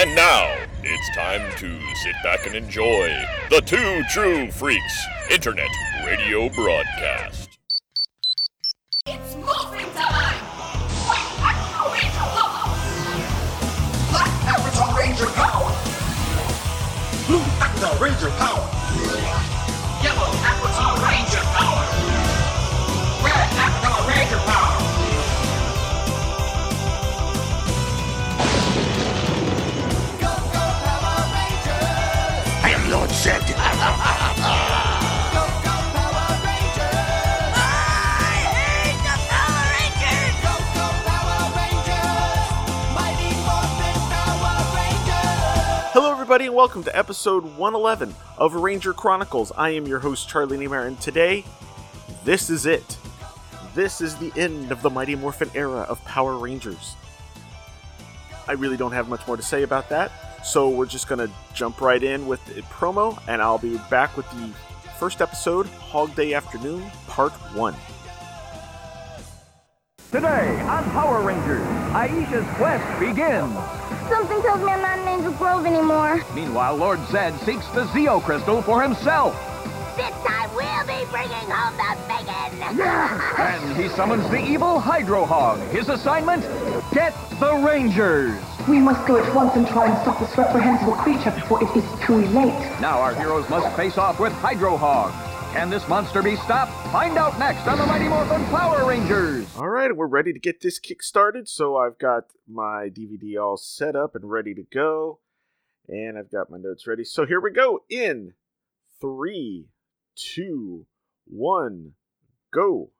And now, it's time to sit back and enjoy the Two True Freaks Internet Radio Broadcast. It's morphin' time! Black Avatar Ranger power! Blue Avatar Ranger power! Everybody, and welcome to episode 111 of Ranger Chronicles. I am your host, Charlie Niemeyer, and today, this is it. This is the end of the Mighty Morphin era of Power Rangers. I really don't have much more to say about that, so we're just going to jump right in with the promo, and I'll be back with the first episode, Hog Day Afternoon, Part 1. Today on Power Rangers, Aisha's quest begins. Something tells me I'm not in Angel Grove anymore. Meanwhile, Lord Zed seeks the Zeo Crystal for himself. This time we'll be bringing home the bacon. And he summons the evil Hydro Hog. His assignment? Get the Rangers. We must go at once and try and stop this reprehensible creature before it is too late. Now our heroes must face off with Hydro Hog. Can this monster be stopped? Find out next on the Mighty Morphin Power Rangers. All right, we're ready to get this kick started. So I've got my DVD all set up and ready to go, and I've got my notes ready. So here we go. In three, two, one, go.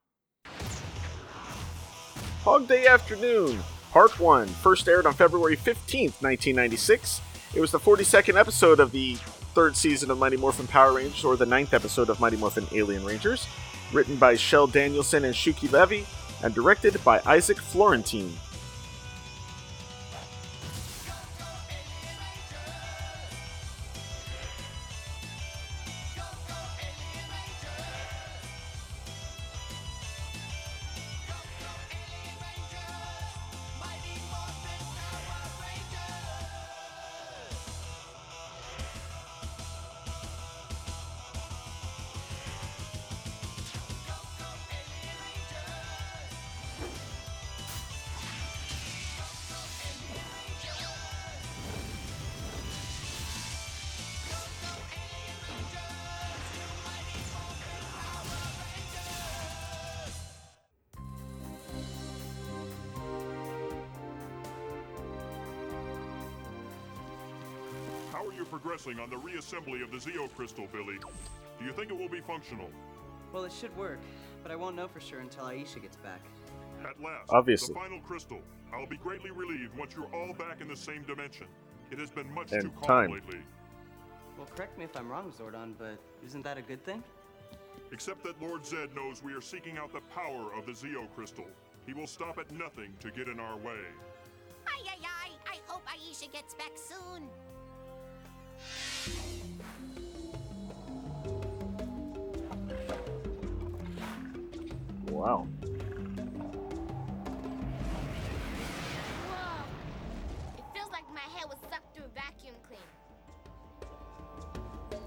Hog Day Afternoon, Part 1, first aired on February 15th, 1996. It was the 42nd episode of the third season of Mighty Morphin Power Rangers, or the ninth episode of Mighty Morphin Alien Rangers, written by Shell Danielson and Shuki Levy, and directed by Isaac Florentine. Are you progressing on the reassembly of the Zeo Crystal, Billy? Do you think it will be functional? Well, it should work, but I won't know for sure until Aisha gets back. At last, Obviously. the final crystal. I'll be greatly relieved once you're all back in the same dimension. It has been much And too calm time. lately. Well, correct me if I'm wrong, Zordon, but isn't that a good thing? Except that Lord Zed knows we are seeking out the power of the Zeo Crystal. He will stop at nothing to get in our way. Ay, ay, ay. I hope Aisha gets back soon. Wow. Whoa. It feels like my hair was sucked through a vacuum cleaner.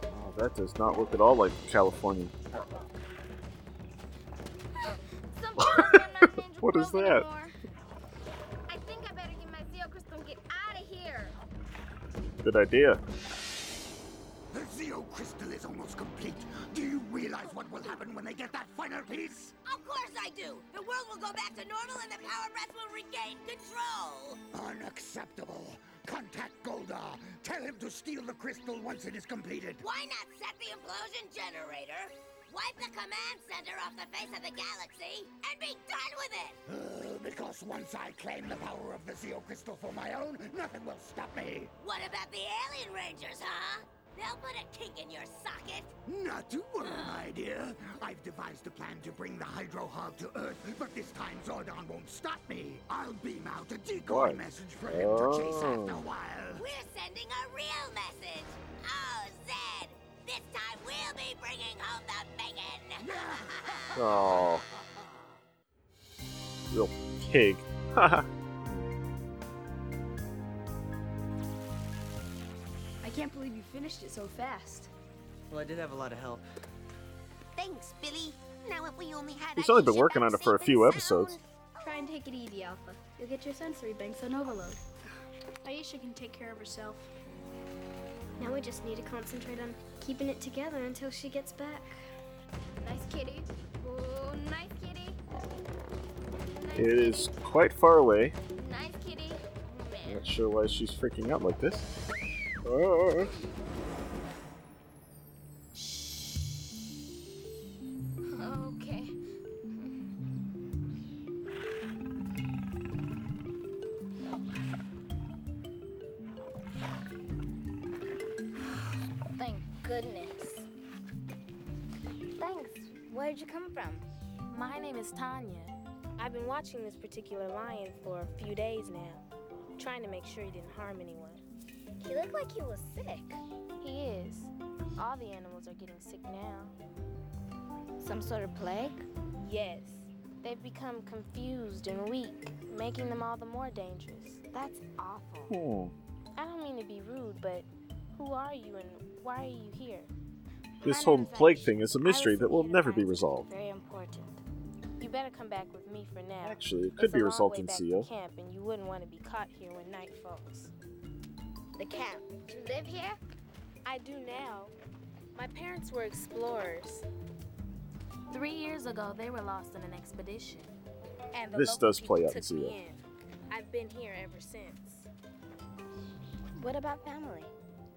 Oh, that does not look at all like California. Something tells me I'm not in Angel What is that? anymore. I think I better get my Zeo Crystal and get out of here. Good idea. The Zeo Crystal is almost complete. Do you realize what will happen when they get that final piece? Of course I do. The world will go back to normal and the Power Brats will regain control. Unacceptable. Contact Goldar. Tell him to steal the crystal once it is completed. Why not set the implosion generator, wipe the command center off the face of the galaxy, and be done with it? Uh, because once I claim the power of the Zeo Crystal for my own, nothing will stop me. What about the Alien Rangers, huh? They'll put a kink in your socket. Not to worry, my dear. I've devised a plan to bring the Hydro Hog to Earth, but this time Zordon won't stop me. I'll beam out a decoy What? message for him to chase Oh. after a while. We're sending a real message. Oh, Zed, this time we'll be bringing home the bacon. Oh. Real pig. can't believe you finished it so fast. Well, I did have a lot of help. Thanks, Billy. Now if we only had He's only been working on it for a few episodes. Try and take it easy, Alpha. You'll get your sensory banks on overload. Aisha can take care of herself. Now we just need to concentrate on keeping it together until she gets back. Nice kitty. Oh, nice kitty. Nice It is quite far away. Nice kitty. Not sure why she's freaking out like this. Oh. Okay. Thank goodness. Thanks. Where'd you come from? My name is Tanya. I've been watching this particular lion for a few days now, trying to make sure he didn't harm anyone. He looked like he was sick. He is. All the animals are getting sick now. Some sort of plague? Yes. They've become confused and weak, making them all the more dangerous. That's awful. Hmm. I don't mean to be rude, but who are you and why are you here? This My whole plague thing is a mystery that will never be resolved. Very important. You better come back with me for now. Actually, it It's could a be long resolved way in back to CO. camp, and you wouldn't want to be caught here when night falls. The camp. You live here? I do now. My parents were explorers. Three years ago, they were lost in an expedition. And the This does play out in took me Zero. in. I've been here ever since. What about family?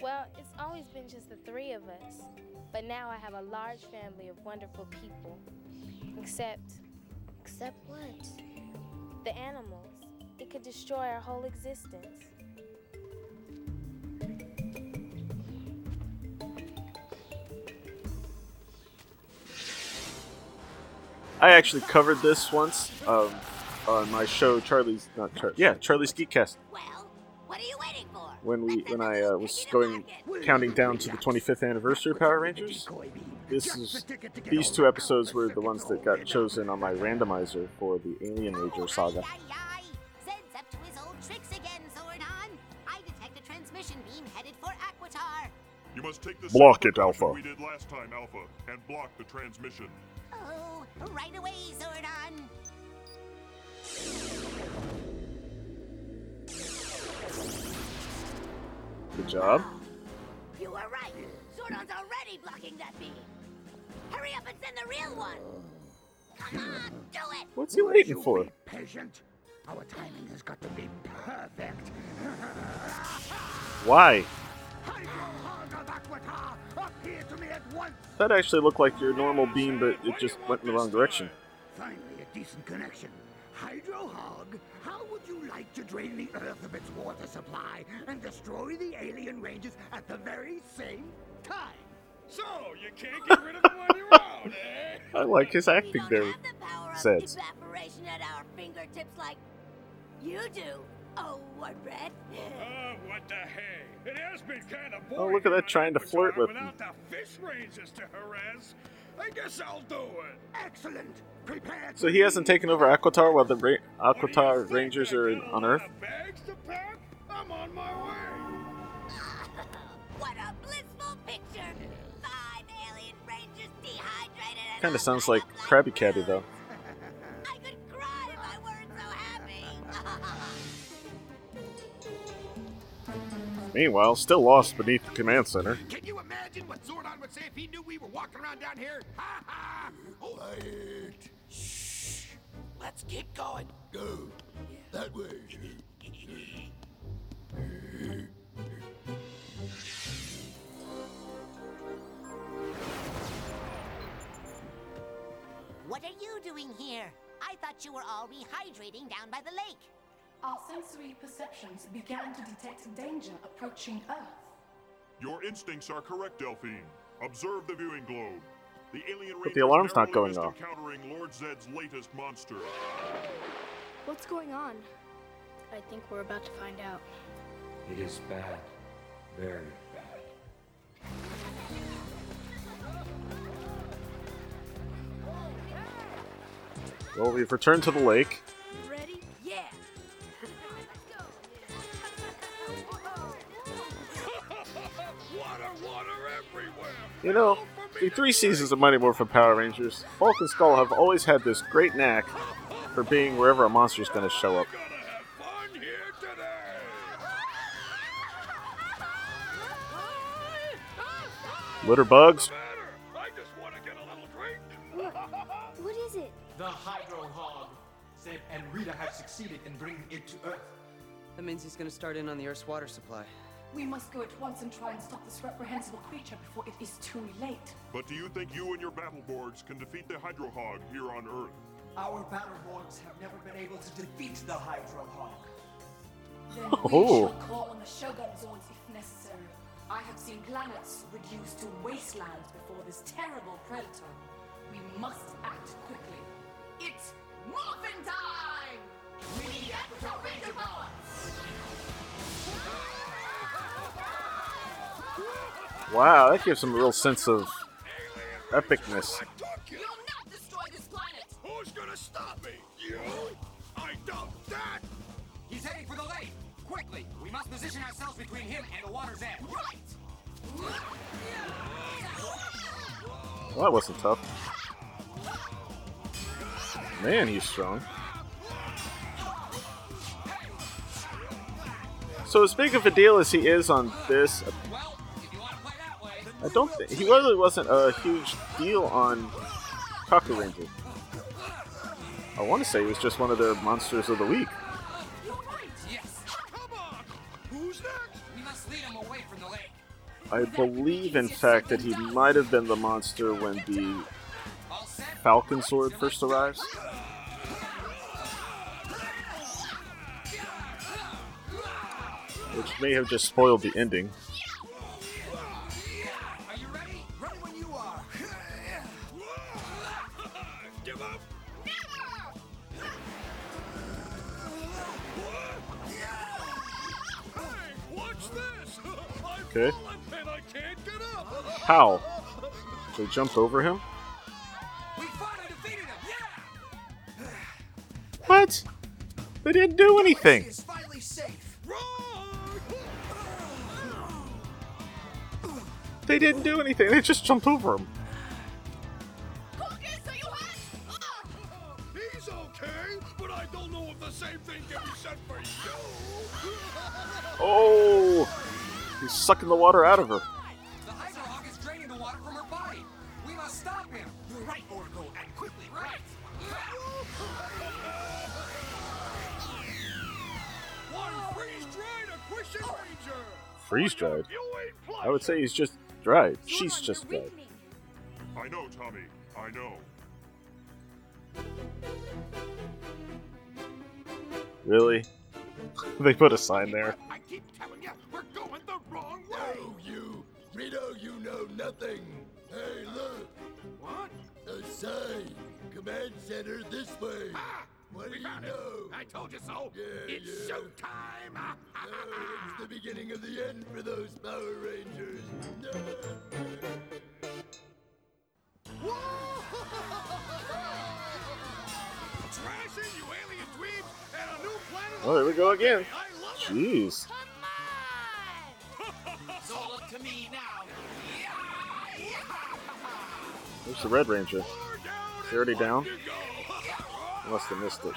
Well, it's always been just the three of us. But now I have a large family of wonderful people. Except Except what? the animals. It could destroy our whole existence. I actually covered this once um, on my show, Charlie's not Char- yeah, Charlie's Geekcast. Well, what are you waiting for? When we when I uh, was going counting down to the 25th anniversary of Power Rangers. This is these two episodes were the ones that got chosen on my randomizer for the Alien Ranger saga. Aye, aye, aye. Zed's up to his old tricks again, Zordon. I detect a transmission beam headed for Aquitar. You must take the Block it, Alpha. we did last time, Alpha, and block the transmission. Oh, right away, Zordon. Good job. Oh, you were right. Zordon's already blocking that beam. Hurry up and send the real one. Come on, do it. What's he waiting for? Patient. Our timing has got to be perfect. Why? That actually looked like your normal beam, but it just went in the wrong direction. Finally, a decent connection. Hydrohog, how would you like to drain the Earth of its water supply and destroy the alien ranges at the very same time? So, you can't get rid of them on your own, eh? I like his acting there. Says. Evaporation at our fingertips like you do. Oh, what bread? Oh, what the hey? It has been kind of Oh, look at that trying to flirt Aquitar with without the fish ranges to harass. I guess I'll do it. Excellent. Prepare. So he hasn't taken over Aquitar while the Ra- Aquitar Rangers are in, on Earth. Bags to pack? I'm on my way. what a blissful picture. Five alien rangers dehydrated Kind of sounds like Krabby Caddy though. Meanwhile, still lost beneath the command center. Can you imagine what Zordon would say if he knew we were walking around down here? Ha ha! Wait. Shh. Let's keep going. Go. That way. what are you doing here? I thought you were all rehydrating down by the lake. Our sensory perceptions began to detect danger approaching Earth. Your instincts are correct, Delphine. Observe the viewing globe. The alien But the alarm's not going off. encountering Lord Zed's latest monster. What's going on? I think we're about to find out. It is bad. Very bad. Well, we've returned to the lake. You know, the three seasons of Mighty Morphin Power Rangers, Bulk and Skull have always had this great knack for being wherever a monster's going to show up. Litter bugs? What? What is it? The Hydro Hog. Zed and Rita have succeeded in bringing it to Earth. That means he's gonna start in on the Earth's water supply. We must go at once and try and stop this reprehensible creature before it is too late. But do you think you and your battle borgs can defeat the Hydrohog here on Earth? Our battleborgs have never been able to defeat the Hydro Hog. Then Oh. we shall call on the Shogun Zords if necessary. I have seen planets reduced to wastelands before this terrible predator. We must act quickly. It's Morphin time! We need Avatar Ranger power! Wow, that gives them a real sense of epicness. You'll not destroy this planet! Who's gonna stop me? You? I doubt that! He's heading for the lake. Quickly, we must position ourselves between him and the water's edge. Right! Well, that wasn't tough. Man, he's strong. So as big of a deal as he is on this, I don't think he really wasn't a huge deal on Kakuranger. I want to say he was just one of their monsters of the week. I believe, in fact, that he might have been the monster when the Falconzord first arrives. Which may have just spoiled the ending. Okay. How? They jumped over him? What? They didn't do anything. They didn't do anything. They just jumped over him. Sucking the water out of her. The Hydro is draining the water from her body. We must stop him. You're right, Aurico, and quickly, right? One freeze-dried Aquitian Ranger! Freeze dried. I would say he's just dried. She's just dried. I know, Tommy. I know. Really? they put a sign there. Know nothing! Hey, look! What? A sign! Command center this way! What do We you found it. know? I told you so! Yeah, it's yeah. showtime! Oh, it's the beginning of the end for those Power Rangers! Trashing, you alien dweebs, and a new planet! Oh, there we go again. I love it! Jeez. There's the Red Ranger. Is he already down? I must have missed it.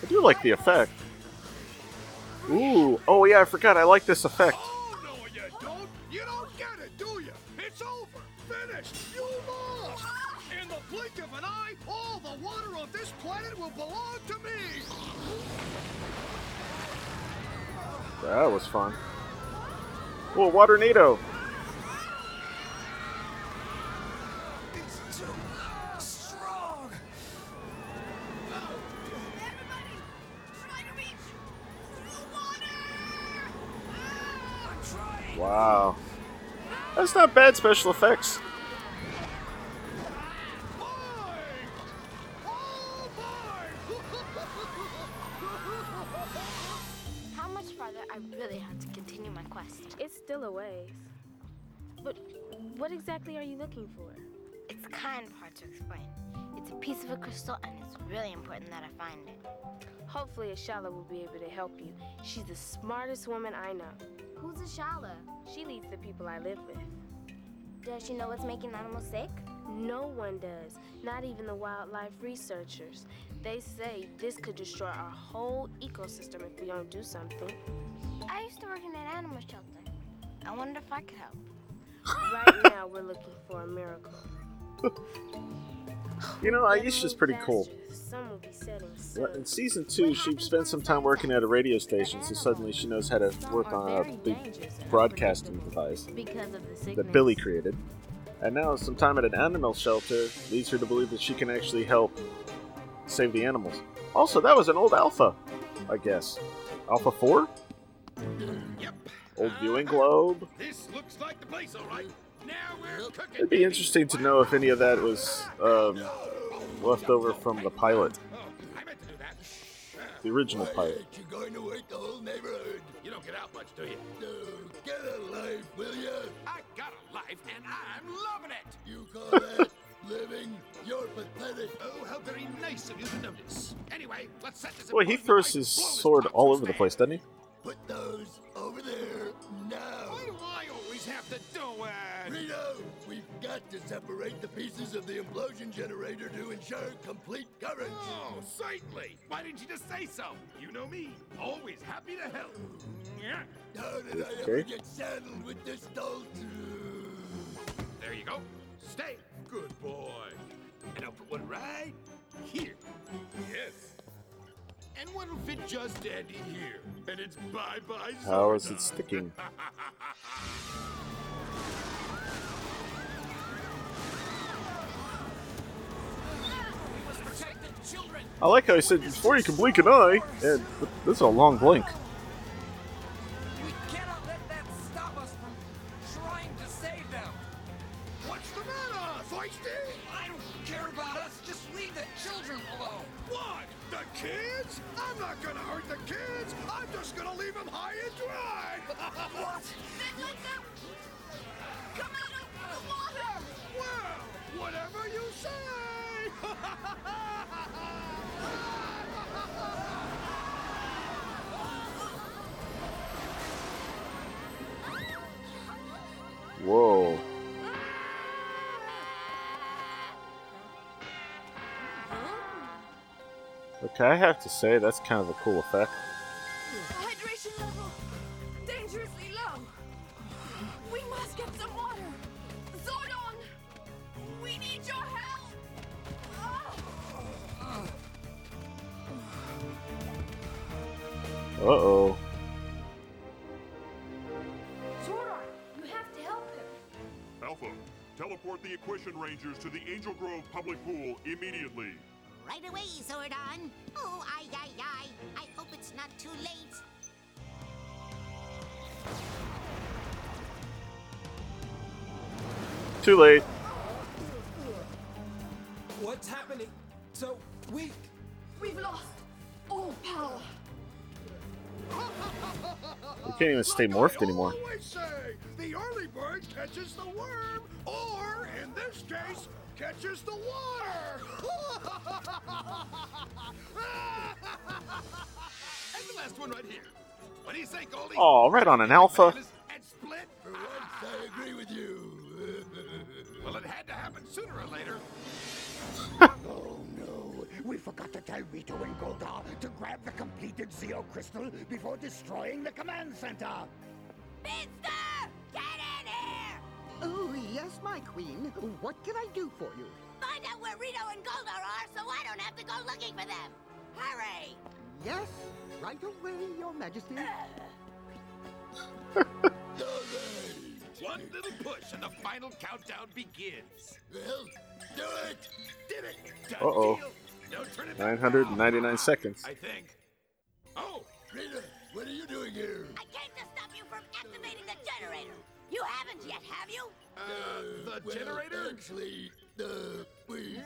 I do like the effect. Ooh. Oh, yeah, I forgot. I like this effect. Oh, no, you don't! You don't get it, do you? It's over! Finished! You lost! In the blink of an eye, all the water on this planet will belong to me! That was fun. Oh, Water NATO. Wow. That's not bad special effects. Still a ways. But what exactly are you looking for? It's kind of hard to explain. It's a piece of a crystal, and it's really important that I find it. Hopefully, Ashala will be able to help you. She's the smartest woman I know. Who's Ashala? She leads the people I live with. Does she know what's making animals sick? No one does, not even the wildlife researchers. They say this could destroy our whole ecosystem if we don't do something. I used to work in an animal shelter. I wonder if I could help. Right now, we're looking for a miracle. You know, Aisha's pretty cool. Sun will be setting Well, In season two, she spent some time working at a radio station, so suddenly she knows how to work on a big broadcasting device because of the sickness. that Billy created. And now, some time at an animal shelter leads her to believe that she can actually help save the animals. Also, that was an old Alpha, I guess. Alpha 4? Yep. Old viewing globe? This looks like the place, all right. Now we're cooking. It'd be interesting to know if any of that was um, left over from the pilot. The original pilot. You're going to wake the whole neighborhood. You don't get out much, do you? No, get a life, will ya? I got a life, and I'm loving it. You call that living? You're pathetic. Oh, how very nice of you to notice. Anyway, let's set this. Boy, he throws his sword all over the place, doesn't he? Have to do it? Rito, we've got to separate the pieces of the implosion generator to ensure complete coverage. Oh, certainly. Why didn't you just say so? You know me, always happy to help. Yeah. How did I ever get saddled with this dolt? There you go. Stay. Good boy. And I'll put one right here. Yes. And one will fit just dandy here. And it's bye bye. How is it sticking? I like how he said before you can blink an eye, and this is a long blink. Whoa. Okay, I have to say, that's kind of a cool effect. Hydration level dangerously low. We must get some water. Zordon, we need your help. Uh oh. Alpha, teleport the Aquitian Rangers to the Angel Grove public pool immediately. Right away, Zordon. Oh, ay, ay, ay. I hope it's not too late. Too late. What's happening? So weak. We've lost all power. We can't even stay morphed anymore. the early bird catches the worm, or in this case, catches the water. and the last one right here. What do you say, Goldie? Oh, right on an alpha. And split. For once, I agree with you. Well, it had to happen sooner or later. Oh no, we forgot to tell Rito and Goldar to grab the completed Zeo crystal before destroying the command center. Finster! Get in here! Oh, yes, my queen. What can I do for you? Find out where Rito and Goldar are so I don't have to go looking for them. Hurry! Yes, right away, your majesty. One little push and the final countdown begins. Well, do it. Did it. Done Uh-oh. Deal. Don't turn it back 999 seconds. I think. Oh, Rita, what are you doing here? I came to stop you from activating the generator. You haven't yet, have you? uh, the well, generator? Actually, uh, we.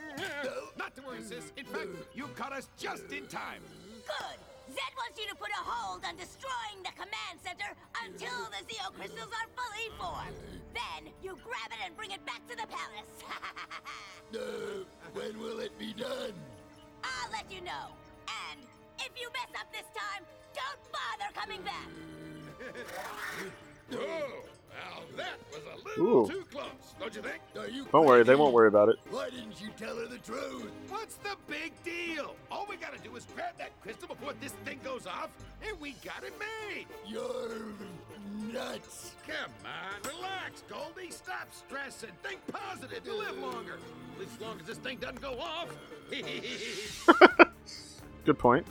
Not to worry, sis. In fact, you caught us just in time. Good. Zed wants you to put a hold on destroying the command center until the Zeo crystals are fully formed. Then you grab it and bring it back to the palace. Uh, when will it be done? I'll let you know. And if you mess up this time, don't bother coming back. Oh, now that was a little Ooh. too close, don't you think? Are you Don't worry, they won't worry about it. Why didn't you tell her the truth? What's the big deal? All we gotta do is grab that crystal before this thing goes off, and we got it made. You're nuts. Come on, relax, Goldie. Stop stressing. Think positive. You'll live longer. At least as long as this thing doesn't go off. Good point.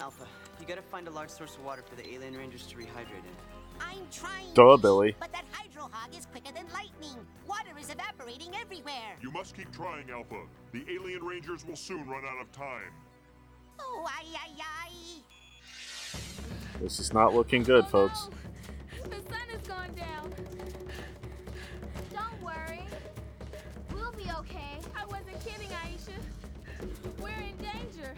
Alpha, you gotta find a large source of water for the alien rangers to rehydrate in. I'm trying. Duh, Billy. But that hydro hog is quicker than lightning. Water is evaporating everywhere. You must keep trying, Alpha. The alien rangers will soon run out of time. Oh, ay, ay, ay. This is not looking good, folks. The sun has gone down. Don't worry. We'll be okay. I wasn't kidding, Aisha. We're in danger.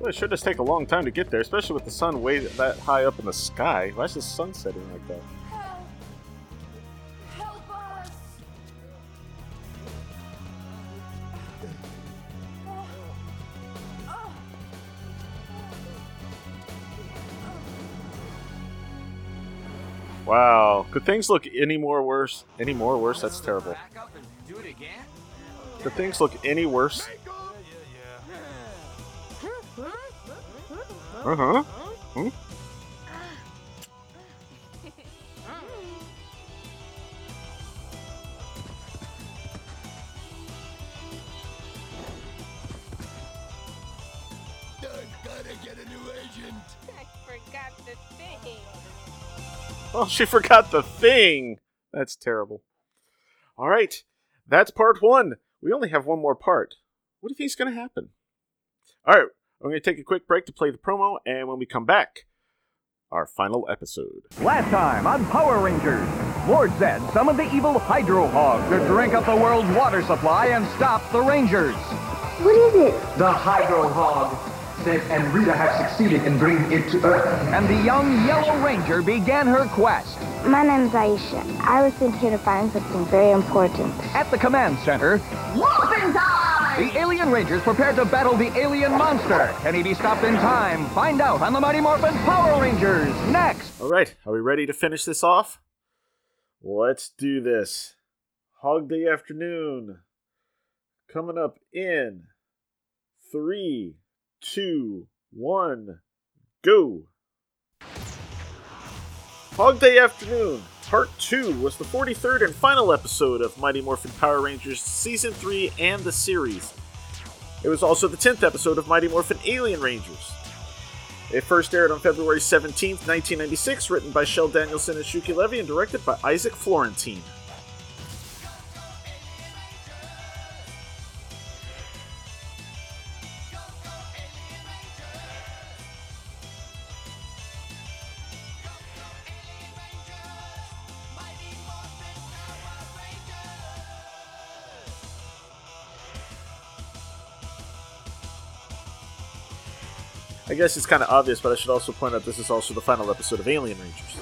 Well, it sure does take a long time to get there, especially with the sun way that high up in the sky. Why is the sun setting like that? Wow. Could things look any more worse? Any more worse? That's terrible. Could things look any worse? Uh huh. Hmm? Oh, she forgot the thing. That's terrible. All right. That's part one. We only have one more part. What do you think is going to happen? All right. We're going to take a quick break to play the promo, and when we come back, our final episode. Last time on Power Rangers, Lord Zed summoned the evil Hydro Hog to drink up the world's water supply and stop the Rangers. What is it? The Hydro Hog. Zed and Rita have succeeded in bringing it to Earth. And the young Yellow Ranger began her quest. My name's Aisha. I was sent here to find something very important. At the command center, Morphin time! the alien Rangers prepared to battle the alien monster. Can he be stopped in time? Find out on the Mighty Morphin Power Rangers next. All right. Are we ready to finish this off? Let's do this. Hog Day afternoon. Coming up in three, two, one, go. Hog Day Afternoon, Part 2 was the 43rd and final episode of Mighty Morphin Power Rangers Season 3 and the series. It was also the 10th episode of Mighty Morphin Alien Rangers. It first aired on February 17, 1996, written by Shell Danielson and Shuki Levy and directed by Isaac Florentine. Guess it's kind of obvious, but I should also point out this is also the final episode of Alien Rangers.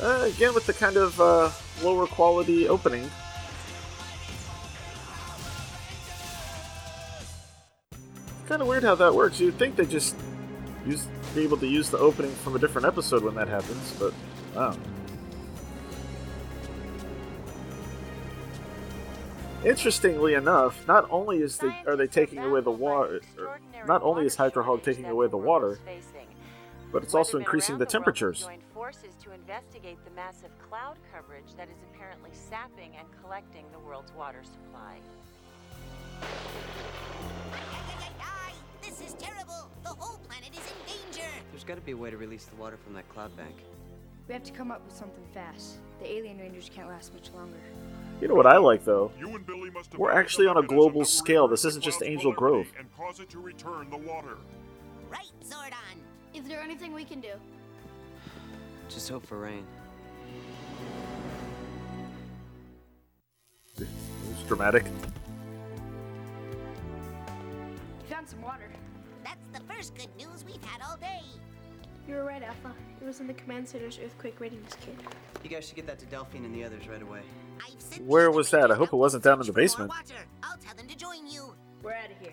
Uh, again, with the kind of uh, lower quality opening. Kind of weird how that works. You'd think they'd just use be able to use the opening from a different episode when that happens, but wow. Interestingly enough, not only is the are they taking away the water, not only is Hydro Hog taking away the water, but it's also increasing the temperatures. Joined forces to investigate the massive cloud coverage that is apparently sapping and collecting the world's water supply. This is terrible. The whole planet is in danger. There's gotta be a way to release the water from that cloud bank. We have to come up with something fast. The alien rangers can't last much longer. You know what I like though? You and Billy must have We're actually on a global scale. This isn't just Angel Grove. And cause it to return the water. Right, Zordon. Is there anything we can do? Just hope for rain. It's dramatic. Found some water. That's the first good news we've had all day. You were right, Alpha. It was in the command center's earthquake readiness kit. You guys should get that to Delphine and the others right away. Where was that? I hope it wasn't down in the basement. I'll tell them to join you. We're out of here.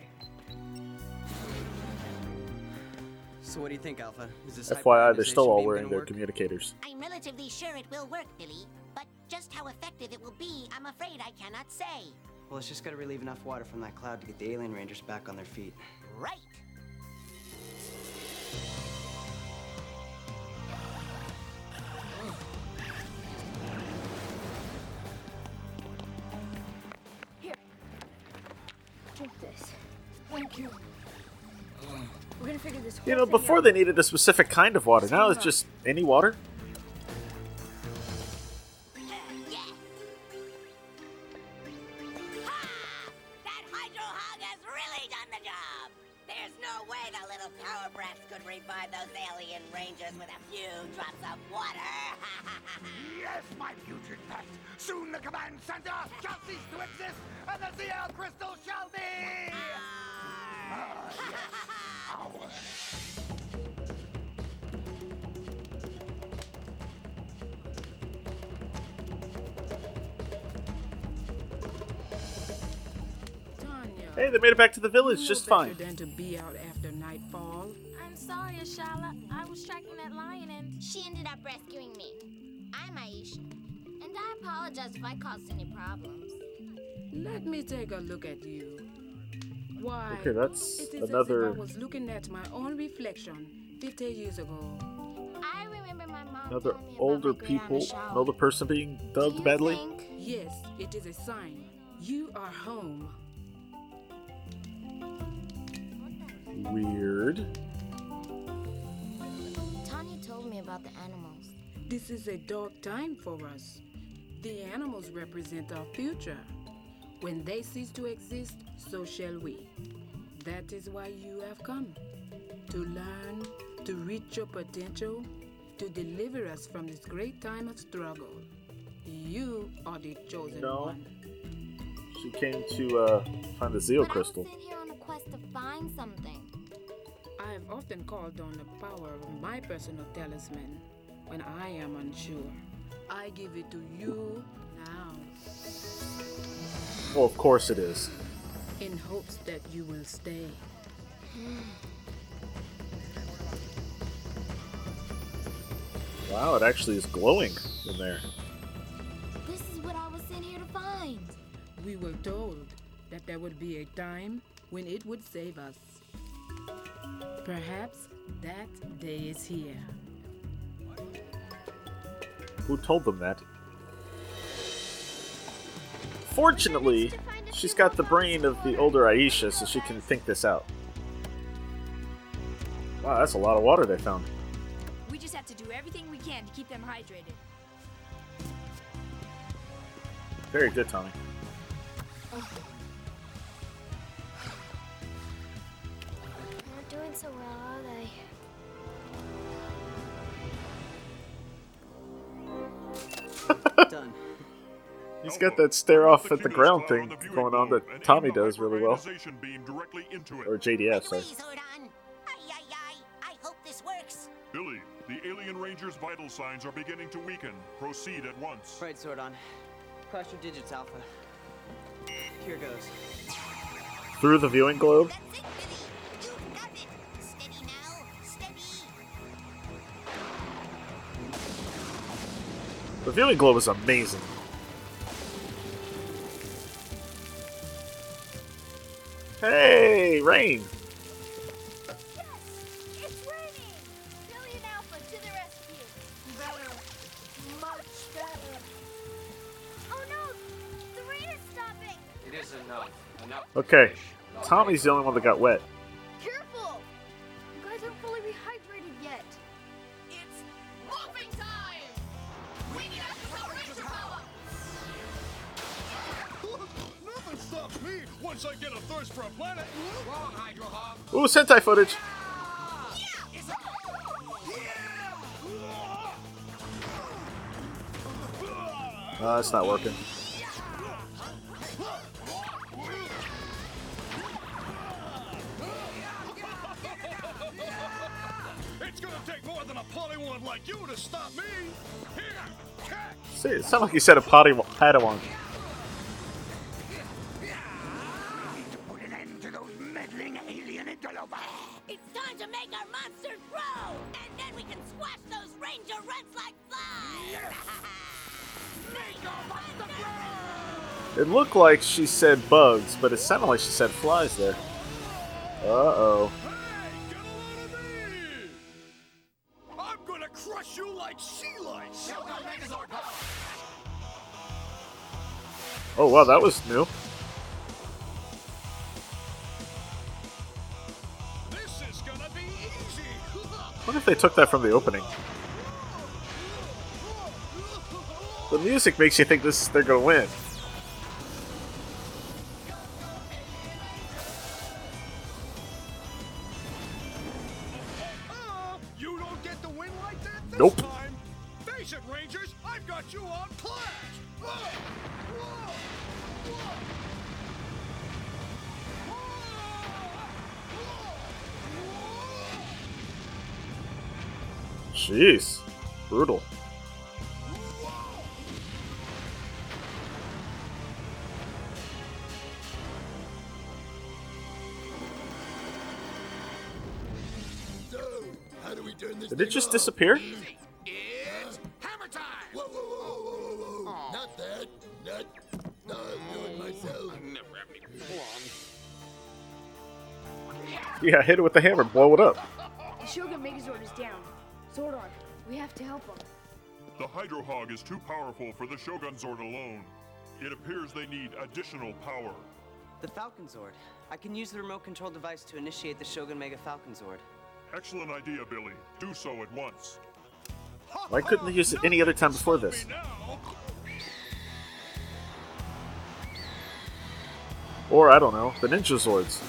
So what do you think, Alpha? Is this FYI, they're still all wearing their communicators. I'm relatively sure it will work, Billy. But just how effective it will be, I'm afraid I cannot say. Well, it's just gotta relieve enough water from that cloud to get the alien rangers back on their feet. Right. Thank you. We're gonna figure this whole You know, thing before out. they needed a specific kind of water. Now it's just any water. That Hydro Hog has really done the job. There's no way the little power brats could revive those alien rangers with a few drops of water. Yes, my future pet. Soon the command center shall cease to exist, and the Zeo Crystal shall be. Hey, they made it back to the village you just fine. Than to be out after nightfall. I'm sorry, Ashala. I was tracking that lion and She ended up rescuing me. I'm Aisha. And I apologize if I caused any problems. Let me take a look at you. Why? Okay, that's it is another- As if I was looking at my own reflection 50 years ago. I remember my mom Another told older my great aunt people. Another person being dubbed badly. Yes, it is a sign. You are home. Weird. Tanya told me about the animals. This is a dark time for us. The animals represent our future. When they cease to exist, so shall we. That is why you have come. To learn, to reach your potential, to deliver us from this great time of struggle. You are the chosen No. one. She came to uh, find the Zeo crystal. Sent here on a quest to find something. I have often called on the power of my personal talisman when I am unsure. I give it to you now, Well, of course it is. in hopes that you will stay. Wow, it actually is glowing in there. This is what I was sent here to find. We were told that there would be a time when it would save us. Perhaps that day is here. Who told them that? Fortunately, she's got the brain of the older Aisha, so she can think this out. Wow, that's a lot of water they found. We just have to do everything we can to keep them hydrated. Very good, Tommy. Not doing so well, are they? Done. He's got that stare off at the ground thing going on that Tommy does really well. Or JDF, sorry. Billy, the alien ranger's vital signs are beginning to weaken. Proceed at once. Right, Zordon. Cross your digits, Alpha. Here goes. Through the viewing globe? The viewing globe is amazing. Hey, rain! It's raining! Billy and Alpha to the rescue! Much better. Oh no! The rain is stopping! It is enough. Enough. Okay, Tommy's the only one that got wet. Once I get a thirst for a planet. Wrong, Hydro Hog. Ooh, Sentai footage! No, uh, it's not working. It's gonna take more than a polywog like you to stop me. Here. See, it sounded like you said a potty Padawan. It's time to make our monsters grow, and then we can squash those ranger rents like flies. make our monster grow. It looked like she said bugs, but it sounded like she said flies there. Uh oh. I'm gonna crush you like sea lice. Shogun Megazord power. Oh wow, that was new. Wonder if they took that from the opening. The music makes you think this they're gonna win. You it myself. Never have any plum. Yeah, hit it with the hammer, blow it up. Hydro Hog is too powerful for the Shogun Zord alone. It appears they need additional power. The Falconzord. I can use the remote control device to initiate the Shogun Mega Falcon Zord. Excellent idea, Billy. Do so at once. Why couldn't they use it any other time before this? Or, I don't know, the Ninja Zords.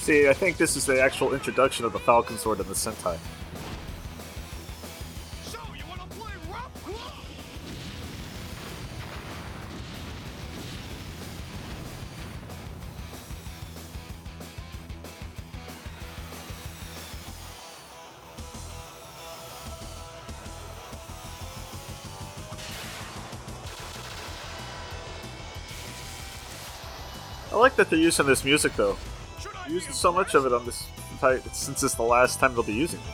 See, I think this is the actual introduction of the Falconzord and the Sentai. I like that they're using this music though. They're so much of it on this type since it's the last time they'll be using it.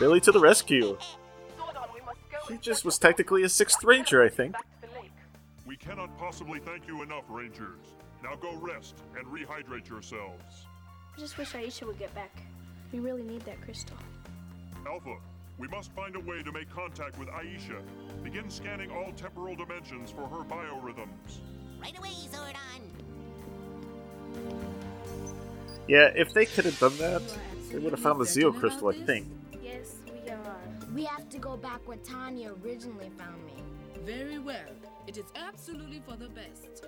Billy to the rescue. He just was technically a sixth ranger, I think. We cannot possibly thank you enough, Rangers. Now go rest and rehydrate yourselves. I just wish Aisha would get back. We really need that crystal. Alpha, we must find a way to make contact with Aisha. Begin scanning all temporal dimensions for her biorhythms. Right away, Zordon. Yeah, if they could have done that, they would have found the Zeo crystal, I think. Yes, we are. We have to go back where Tanya originally found me. Very well. It is absolutely for the best.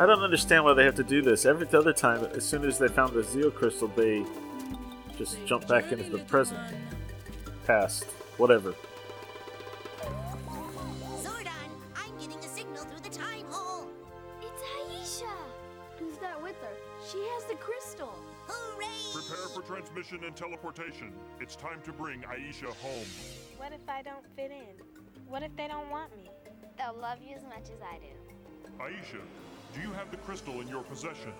I don't understand why they have to do this. Every other time, as soon as they found the Zeo crystal, they just jump back into the present, past, whatever. Zordon, I'm getting a signal through the time hole. It's Aisha! Who's that with her? She has the crystal. Hooray! Prepare for transmission and teleportation. It's time to bring Aisha home. What if I don't fit in? What if they don't want me? They'll love you as much as I do. Aisha, do you have the crystal in your possession?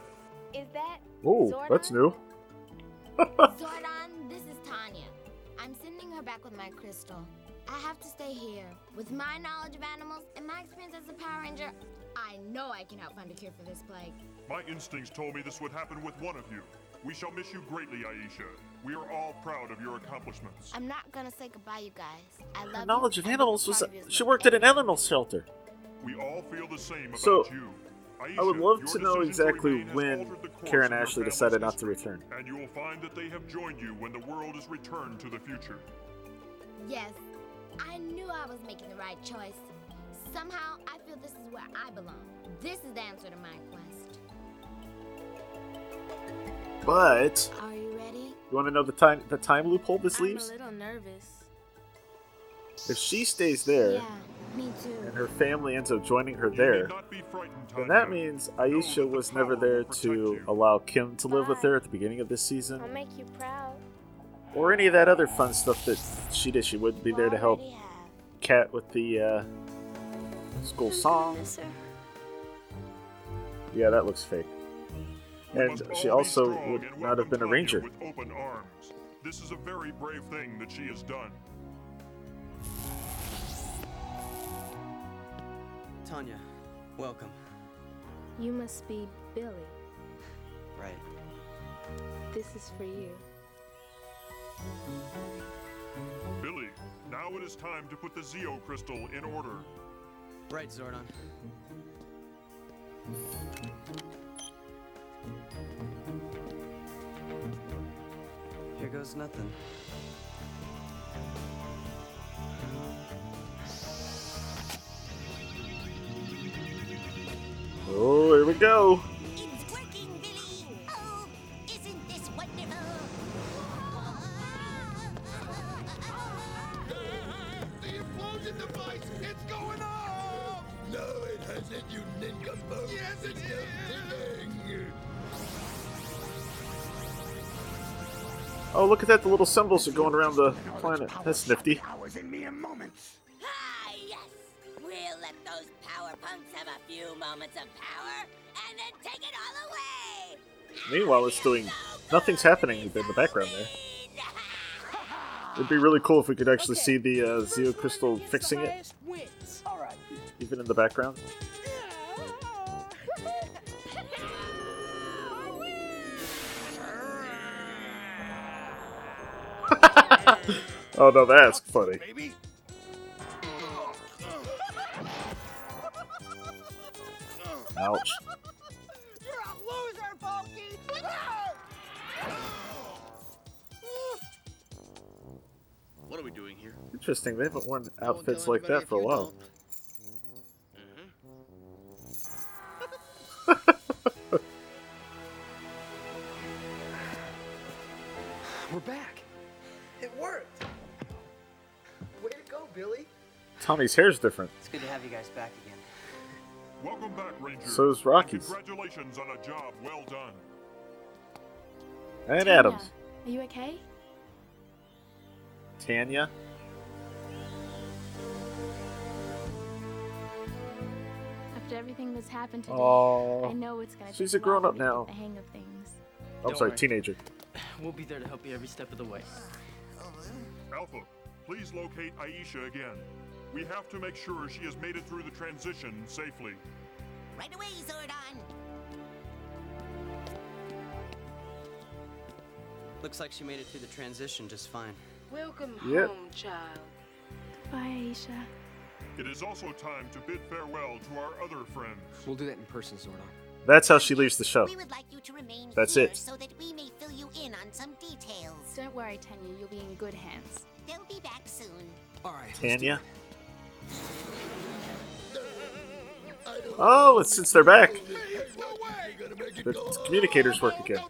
Is that Oh, Zordon? that's new. Zordon, this is Tanya. I'm sending her back with my crystal. I have to stay here. With my knowledge of animals and my experience as a Power Ranger, I know I can help find a cure for this plague. My instincts told me this would happen with one of you. We shall miss you greatly, Aisha. We are all proud of your accomplishments. I'm not gonna say goodbye, you guys. I love Her you, knowledge of animals was. part of you is She worked at an animal shelter. We all feel the same about So, you. I would love to know exactly when altered the course Karen Ashley decided not to return. And you will find that they have joined you when the world is returned to the future. Yes, I knew I was making the right choice. Somehow, I feel this is where I belong. This is the answer to my quest. But Are you ready? you want to know the time the time loophole this I'm a little nervous. If she stays there Yeah, me too. and her family ends up joining her there, And that means Aisha was never there to allow Kim to live with her at the beginning of this season, I'll make you proud. or any of that other fun stuff that she did. She wouldn't be there to help Kat with the uh, school song. Yeah, that looks fake. And she also would not have been a ranger. Tanya With open arms. This is a very brave thing that she has done. Tanya, welcome. You must be Billy. Right. This is for you. Billy, now it is time to put the Zeo crystal in order. Right, Zordon. Here goes nothing. Go. Isn't this wonderful? The implosion device, it's going off! No, it hasn't, you nincompoop. Yes, it is! Oh, look at that! The little symbols are going around the planet. That's nifty. Powers in mere moments. Ah, yes. We'll let those power punks have a few moments of power and then take it all away. Meanwhile, it's doing nothing's happening in the background there. It'd be really cool if we could actually see the uh, Zeo crystal fixing it, even in the background. oh no, that's funny. Ouch. Interesting. They haven't worn outfits like that for a while. Mm-hmm. We're back. It worked. Way to go, Billy. Tommy's hair's different. It's good to have you guys back again. Welcome back, Rangers. So is Rocky's. Congratulations on a job well done. And Adams. Are you okay? Tanya. Everything that's happened today, Aw. I know it's gonna She's a grown while up for me to now. the hang of things. I'm Don't sorry, worry. teenager. We'll be there to help you every step of the way. Alpha, please locate Aisha again. We have to make sure she has made it through the transition safely. Right away, Zordon. Looks like she made it through the transition just fine. Welcome Yep. home, child. Bye, Aisha. It is also time to bid farewell to our other friends. We'll do that in person, Zordon. That's how she leaves the show. We would like you to remain That's here it. so that we may fill you in on some details. Don't worry, Tanya, you'll be in good hands. They'll be back soon. All right. Tanya. Oh, it's since they're back. The communicators work again.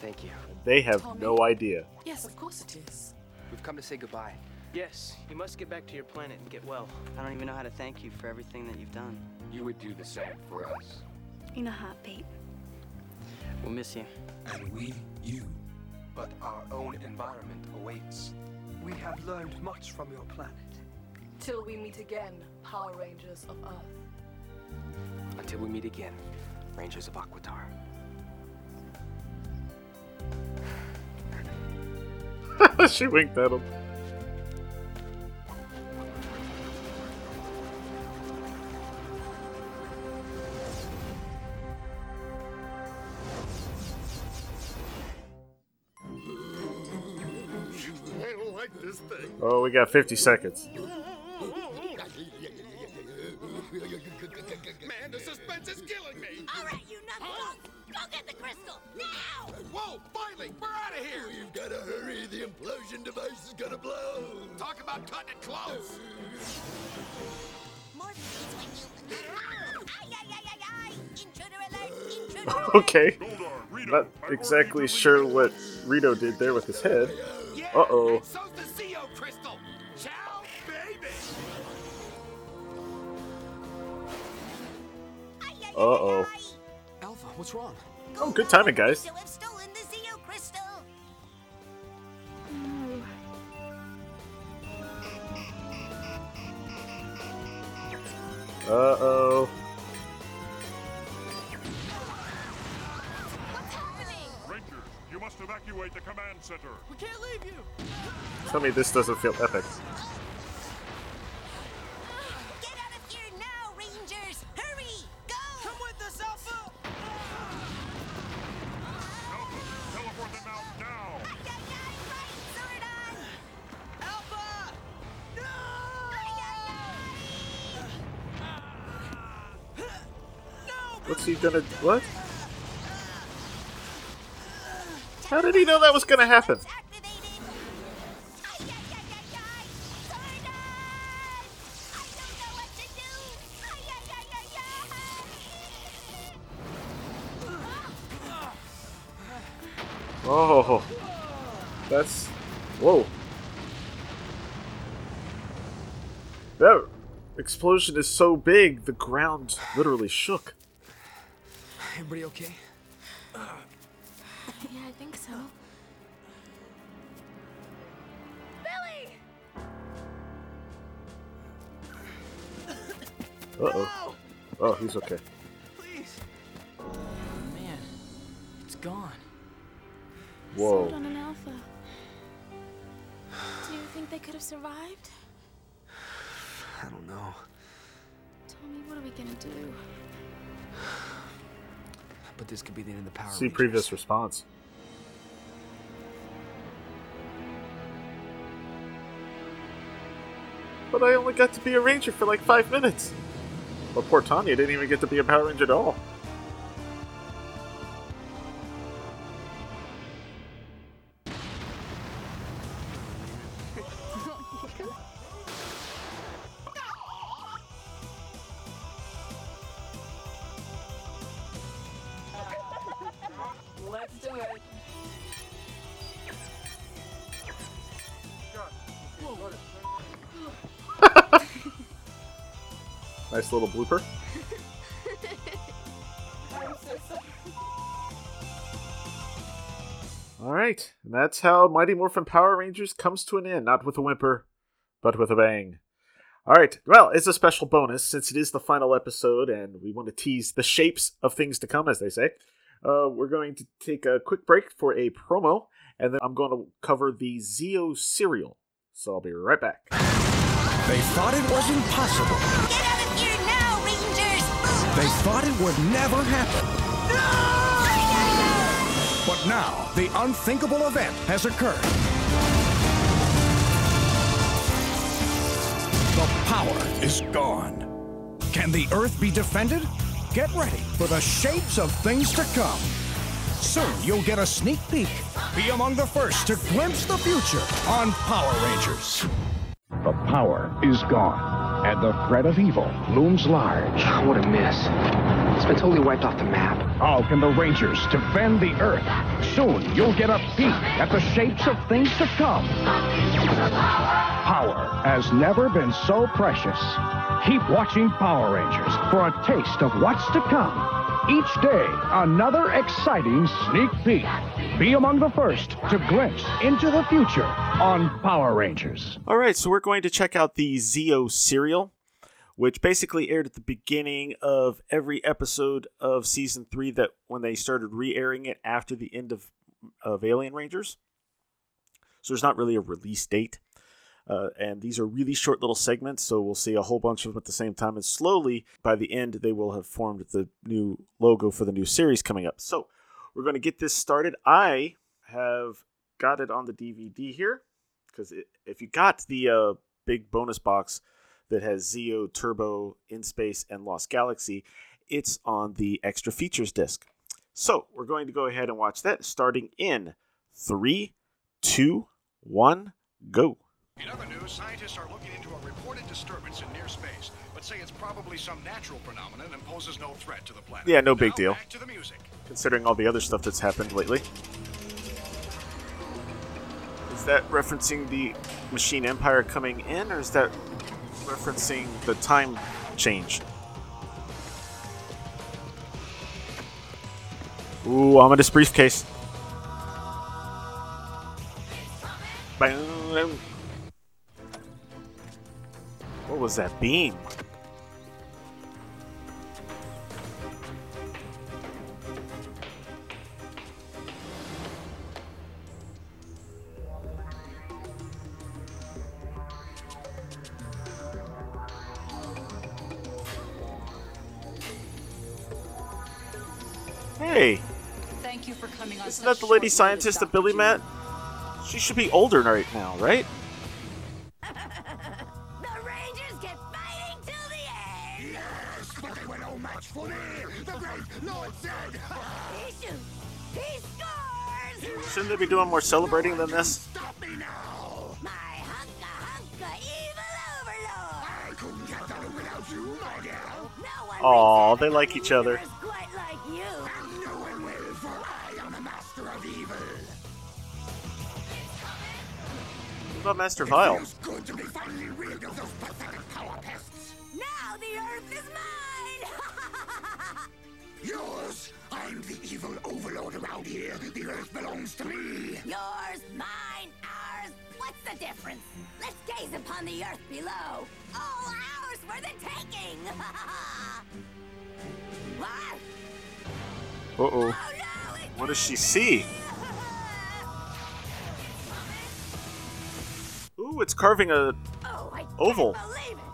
Thank you. They have no idea. Yes, of course it is. We've come to say goodbye. Yes, you must get back to your planet and get well. I don't even know how to thank you for everything that you've done. You would do the same for us. In a heartbeat. We'll miss you. And we, you. But our own environment awaits. We have learned much from your planet. Till we meet again, Power Rangers of Earth. Until we meet again, Rangers of Aquitar. she winked at him. like this thing? Oh, we got 50 seconds. Ay! Intruder alert! Intruder Okay. Not exactly sure what Rito did there with his head. Uh oh. So's the Zeo crystal. Ciao, baby. Uh oh. Alpha, what's wrong? Oh, good timing, guys. Uh oh. What's happening? Rangers, you must evacuate the command center. We can't leave you. Tell me this doesn't feel epic. Gonna. What? How did he know that was gonna happen? Oh. That's. Whoa. That explosion is so big, the ground literally shook. Everybody okay? Yeah, I think so. Billy! Uh oh. Oh, he's okay. Please. Man, it's gone. Whoa. Sold on an alpha. Do you think they could have survived? I don't know. Tommy, what are we gonna do? But this could be the end of the Power See Rangers. previous response. But I only got to be a ranger for like five minutes. But poor Tanya didn't even get to be a Power Ranger at all. Nice little blooper. All right, and that's how Mighty Morphin Power Rangers comes to an end, not with a whimper, but with a bang. All right, well, it's a special bonus since it is the final episode, and we want to tease the shapes of things to come, as they say. Uh, we're going to take a quick break for a promo, and then I'm going to cover the Zeo serial. So I'll be right back. They thought it was impossible. Thought it would never happen. No! But now, the unthinkable event has occurred. The power is gone. Can the Earth be defended? Get ready for the shapes of things to come. Soon you'll get a sneak peek. Be among the first to glimpse the future on Power Rangers. The power is gone, and the threat of evil looms large. Ah, what a miss. It's been totally wiped off the map. How can the Rangers defend the Earth? Soon you'll get a peek at the shapes of things to come. Power has never been so precious. Keep watching Power Rangers for a taste of what's to come. Each day, another exciting sneak peek. Be among the first to glimpse into the future on Power Rangers. All right, so we're going to check out the Zeo serial, which basically aired at the beginning of every episode of season three. That when they started re-airing it after the end of of Alien Rangers, so there's not really a release date. Uh, and these are really short little segments, so we'll see a whole bunch of them at the same time. And slowly, by the end, they will have formed the new logo for the new series coming up. So we're going to get this started. I have got it on the DVD here. because if you got the uh, big bonus box that has Zeo, Turbo, In Space, and Lost Galaxy, it's on the extra features disc. So we're going to go ahead and watch that starting in three, two, one, go. In other news, scientists are looking into a reported disturbance in near space, but say it's probably some natural phenomenon and poses no threat to the planet. Yeah, no big Now, deal. Back to the music. Considering all the other stuff that's happened lately. Is that referencing the Machine Empire coming in, or is that referencing the time change? Ooh, ominous briefcase. What was that beam? Hey, Thank you for coming on isn't that the lady scientist that Billy met? She should be older right now, right? Be doing more celebrating than this? Stop me now! My hunka hunka evil overlord! I couldn't get done without you, my dear! No Aw, they like each other. quite like you! And no one will, for I am the master of evil! What about Master Vile? Evil overlord around here. The earth belongs to me. Yours, mine, ours. What's the difference? Let's gaze upon the Earth below. All ours for the taking! what? Uh oh. What does she see? Ooh, it's carving a Oh, I oval. believe it!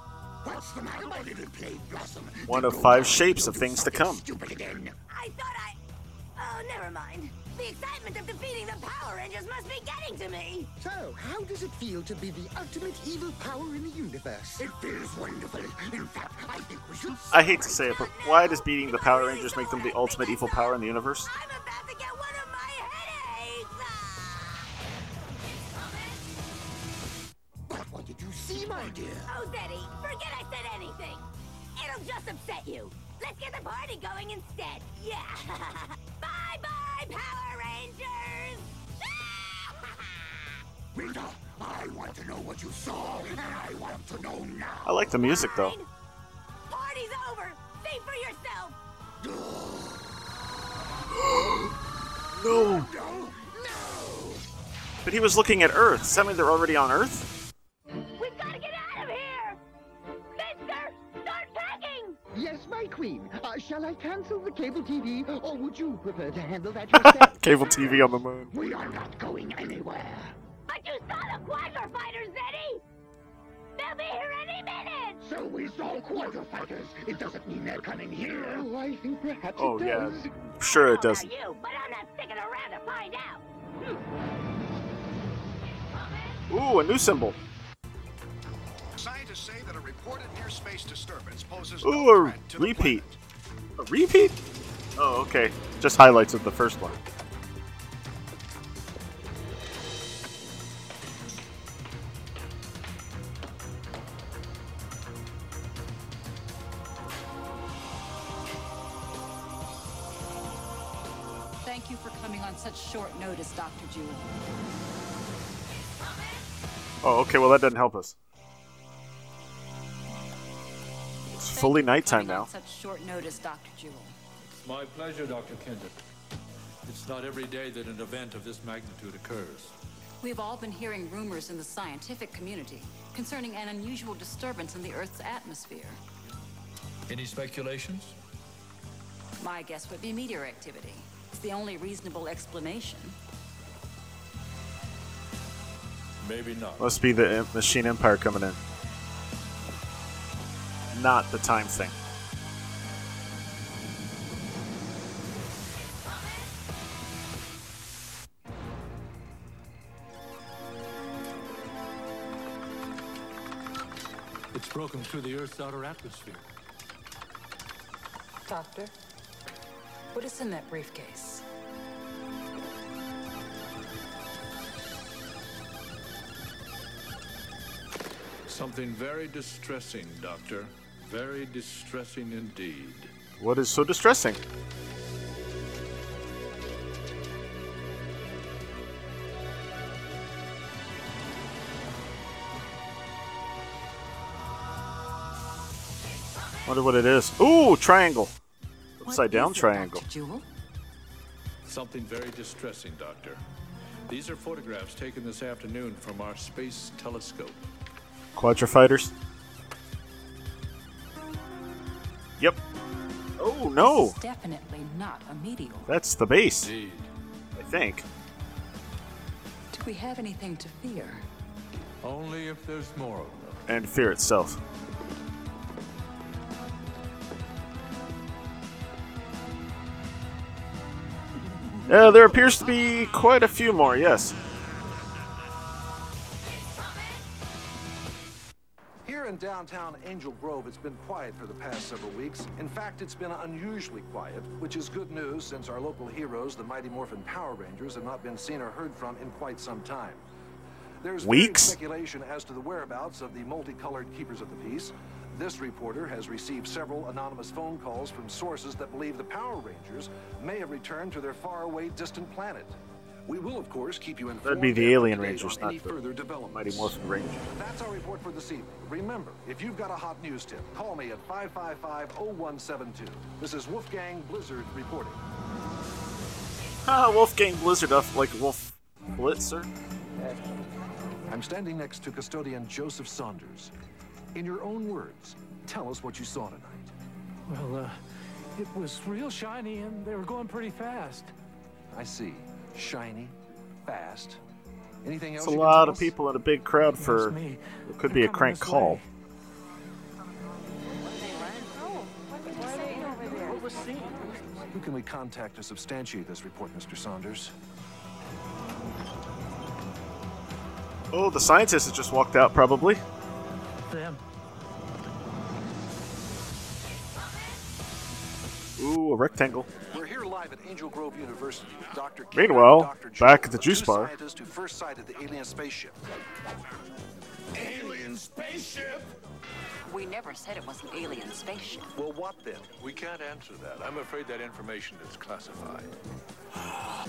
What's the matter, my little plague blossom? One of five shapes of things to come. Stupid again. I thought I. Oh, never mind. The excitement of defeating the Power Rangers must be getting to me. So, how does it feel to be the ultimate evil power in the universe? It feels wonderful. In fact, I think we should. I hate to say it, but why does beating the Power Rangers make them the ultimate evil power in the universe? I'm about to get one of my headaches. Ah! But what did you see, my dear? Oh, Zeddy, forget I said anything. It'll just upset you. Let's get the party going instead. Yeah. bye bye, Power Rangers. Rita, I want to know what you saw, and I want to know now. I like the music though. Party's over. See for yourself. No. No, no. But he was looking at Earth. Does that mean they're already on Earth? Yes, my queen. Uh, shall I cancel the cable TV, or would you prefer to handle that yourself? Cable TV on the moon. We are not going anywhere. But you saw the Quadrafighters, Zeddy. They'll be here any minute. So we saw Quadrafighters. It doesn't mean they're coming here. Oh, I think perhaps Oh it yeah, sure it Don't does. you, but I'm not sticking around to find out. Ooh, a new symbol. Scientists say that a reported near space disturbance poses Ooh, no a threat to the repeat. A repeat? Oh, okay. Just highlights of the first one. Thank you for coming on such short notice, Dr. Jewel. Oh, okay. Well, that doesn't help us. Fully nighttime now. Such short notice, Dr. Jewel. It's my pleasure, Dr. Kendrick. It's not every day that an event of this magnitude occurs. We've all been hearing rumors in the scientific community concerning an unusual disturbance in the Earth's atmosphere. Any speculations? My guess would be meteor activity. It's the only reasonable explanation. Maybe not. Must be the uh, Machine Empire coming in. Not the time thing. It's broken through the Earth's outer atmosphere. Doctor, what is in that briefcase? Something very distressing, Doctor. Very distressing indeed. What is so distressing? Wonder what it is. Ooh, triangle. Upside down triangle. Jewel? Something very distressing, Doctor. These are photographs taken this afternoon from our space telescope. Quadrafighters. Yep. Oh no, This is definitely not a meteor. that's the base. Indeed. I think. Do we have anything to fear? Only if there's more of them. And fear itself. Yeah, there appears to be quite a few more, yes. Downtown Angel Grove, it's been quiet for the past several weeks. In fact, it's been unusually quiet, which is good news since our local heroes, the Mighty Morphin Power Rangers, have not been seen or heard from in quite some time. There's Weeks? speculation as to the whereabouts of the multicolored keepers of the peace. This reporter has received several anonymous phone calls from sources that believe the Power Rangers may have returned to their faraway distant planet. We will, of course, keep you informed. That'd be the Alien up to date Rangers, not any the further developments. Mighty Morphin Rangers. That's our report for this evening. Remember, if you've got a hot news tip, call me at 555-0172. This is Wolfgang Blizzard reporting. Ah, Wolfgang Blizzard up like Wolf Blitzer. I'm standing next to custodian Joseph Saunders. In your own words, tell us what you saw tonight. Well, uh, it was real shiny and they were going pretty fast. I see. Shiny, fast. Anything else It's a lot of people in a big crowd for me. it could be a crank call. Who can we contact to substantiate this report, Mr. Saunders? Oh, the scientist has just walked out, probably. Them. Ooh, a rectangle. We're here live at Angel Grove University with Dr. Kira Meanwhile, Dr. Joe, back at the juice bar. scientists who first sighted the alien spaceship. Alien spaceship? We never said it was an alien spaceship. Well, what then? We can't answer that. I'm afraid that information is classified.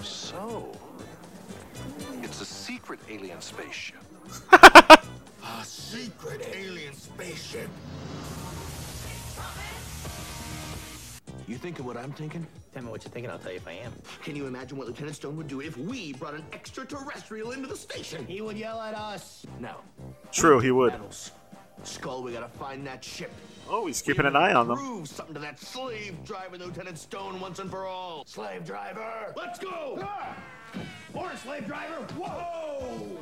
So, it's a secret alien spaceship. A secret alien spaceship. You thinking what I'm thinking? Tell me what you're thinking, I'll tell you if I am. Can you imagine what Lieutenant Stone would do if we brought an extraterrestrial into the station? He would yell at us. No. True, he would. Metals. Skull, we gotta find that ship. Oh, he's keeping an eye on them. Prove something to that slave driver, Lieutenant Stone, once and for all. Slave driver, let's go! Ah! Morning, slave driver. Whoa!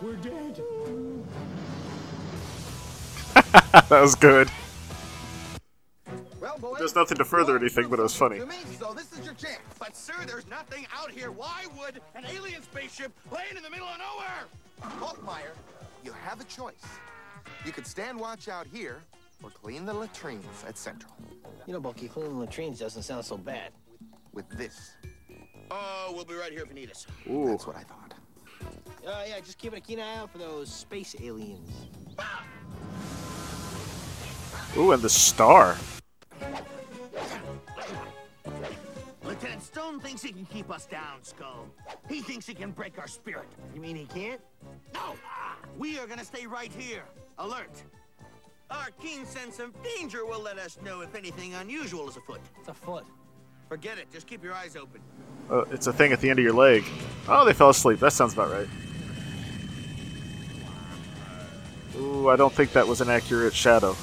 We're dead. that was good. Well, boys, There's nothing to further anything, but it was funny. to me, so this is your chance. But sir, there's nothing out here. Why would an alien spaceship land in the middle of nowhere? Hoffmeyer, you have a choice. You could stand watch out here, or clean the latrines at Central. You know, Bulky, cleaning latrines doesn't sound so bad. With this. Oh, we'll be right here if you need us. Ooh. That's what I thought. Uh, yeah, just keeping a keen eye out for those space aliens. Ooh, and the star. Lieutenant Stone thinks he can keep us down, Skull. He thinks he can break our spirit. You mean he can't? No! We are gonna stay right here, alert. Our keen sense of danger will let us know if anything unusual is afoot. It's a foot. Forget it, just keep your eyes open. Uh, it's a thing at the end of your leg. Oh, they fell asleep. That sounds about right. Ooh, I don't think that was an accurate shadow.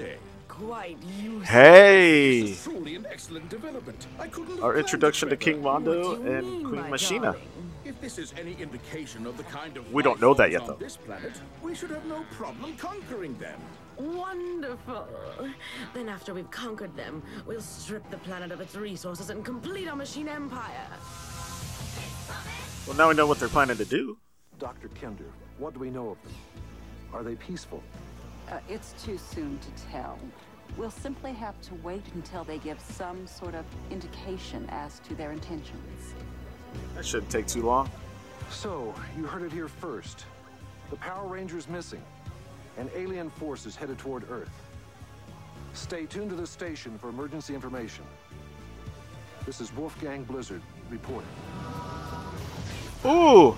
Full-armed. Quite useful. Hey! This is truly an excellent development. I couldn't Our introduction to. King Mondo and Queen Machina. If this is any indication of the kind of We don't know that yet, though. This planet, we should have no problem conquering them. Wonderful. Then after we've conquered them, we'll strip the planet of its resources and complete our machine empire. Well, now we know what they're planning to do. Dr. Kendrick, what do we know of them? Are they peaceful? Uh, it's too soon to tell. We'll simply have to wait until they give some sort of indication as to their intentions. That shouldn't take too long. So, you heard it here first. The Power Ranger's missing. An alien force is headed toward Earth. Stay tuned to the station for emergency information. This is Wolfgang Blizzard reporting. Ooh!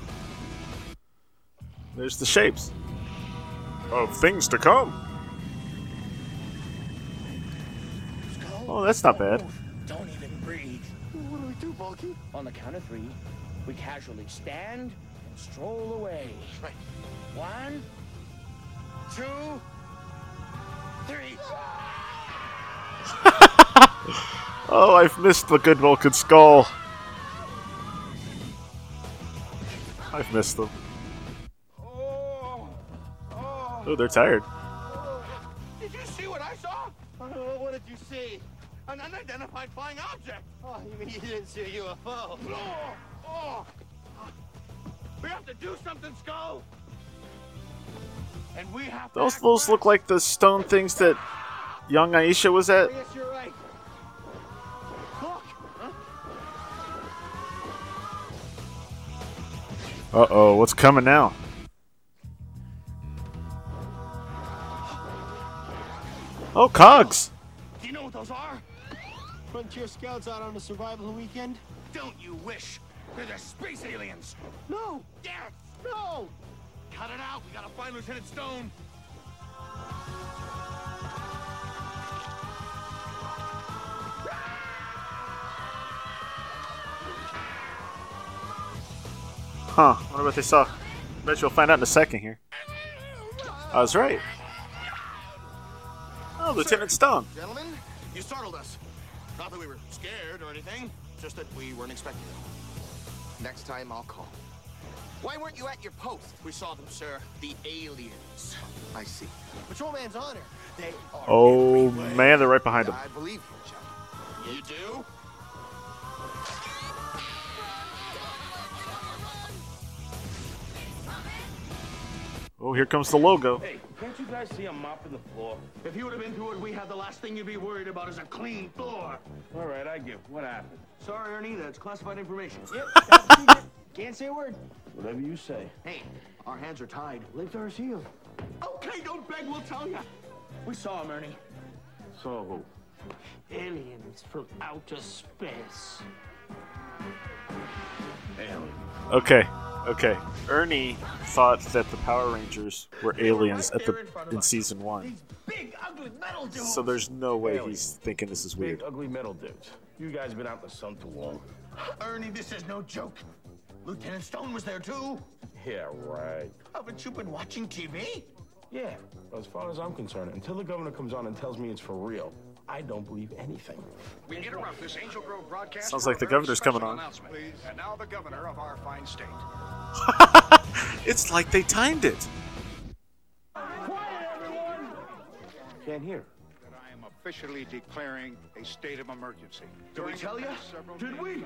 There's the shapes of things to come. Oh, that's not bad. Don't even breathe. What do we do, Bulky? On the count of three, we casually stand and stroll away. Right. One, two, three. Oh, I've missed the good Bulk and Skull. I've missed them. Oh, they're tired. Did you see what I saw? Uh, what did you see? An unidentified flying object. Oh, you mean you didn't see a UFO? Oh, oh. We have to do something, Skull. And we have Those act those look like the stone things that young Aisha was at. Yes, you're right. Look. Uh oh, what's coming now? Oh, cogs. Do you know what those are? Frontier scouts out on a survival weekend? Don't you wish? They're the space aliens. No! Yes. No. Cut it out. We gotta find Lieutenant Stone. Huh, wonder what they saw. Bet you'll find out in a second here. I was right. Oh, Lieutenant Stone. Gentlemen, you startled us. Not that we were scared or anything, just that we weren't expecting it. Next time I'll call. Why weren't you at your post? We saw them, sir. The aliens. I see. Patrolman's honor. They are. Oh man, they're right behind him. I believe you, gentlemen. You do? Oh, here comes the logo. Hey, can't you guys see I'm mopping the floor? If you would have been through it, we had the last thing you'd be worried about is a clean floor. All right, I give. What happened? Sorry, Ernie, that's classified information. Yep. Can't say a word. Whatever you say. Hey, our hands are tied. Lift our seal. Okay, don't beg, we'll tell you. We saw him, Ernie. Saw who? Aliens from outer space. Alien. Okay, okay. Ernie thought that the Power Rangers were aliens at the in season one, Big, ugly metal dudes. so there's no way he's thinking this is weird. Big, weird. ugly metal dudes. You guys have been out in the sun too long. Ernie, this is no joke. Lieutenant Stone was there, too. Yeah, right. Haven't you been watching TV? Yeah, as far as I'm concerned, until the governor comes on and tells me it's for real, I don't believe anything. We interrupt this Angel Grove broadcast. Sounds like the governor's coming on. And now the governor of our fine state. It's like they timed it. Can't hear. That I am officially declaring a state of emergency. Did we tell the ya? past several Did we?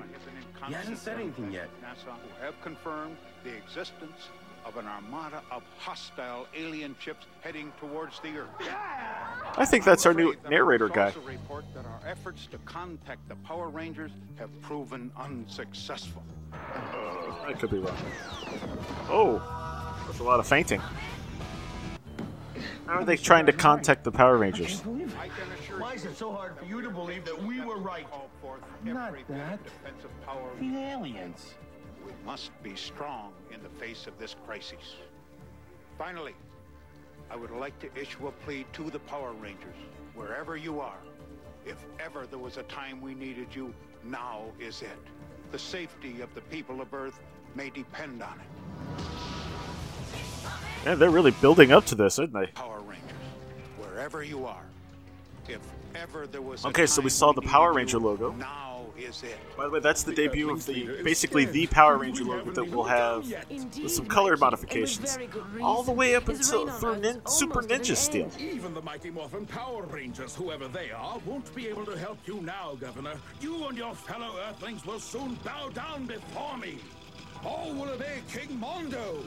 I He hasn't said anything yet. NASA who have confirmed the existence of an armada of hostile alien ships heading towards the Earth. I think that's our new Afraid that I narrator guy. report that our efforts to contact the Power Rangers have proven unsuccessful. Uh, I could be wrong. Oh, there's a lot of fainting. How are they trying to contact the Power Rangers? I can assure Why is it so hard for you to believe that we were right? call forth Not that. The aliens. We must be strong in the face of this crisis. Finally, I would like to issue a plea to the Power Rangers, wherever you are. If ever there was a time we needed you, now is it. The safety of the people of Earth may depend on it. Man, they're really building up to this, aren't they? Power Rangers, wherever you are, If ever there was a Okay, so we saw the Power Ranger logo. Now is it. By the way, that's the debut of the basically the Power Ranger logo that we'll have with some color modifications, all the way up until through nin- Super Ninja Steel. Even the Mighty Morphin Power Rangers, whoever they are, won't be able to help you now, Governor. You and your fellow Earthlings will soon bow down before me. All will obey King Mondo.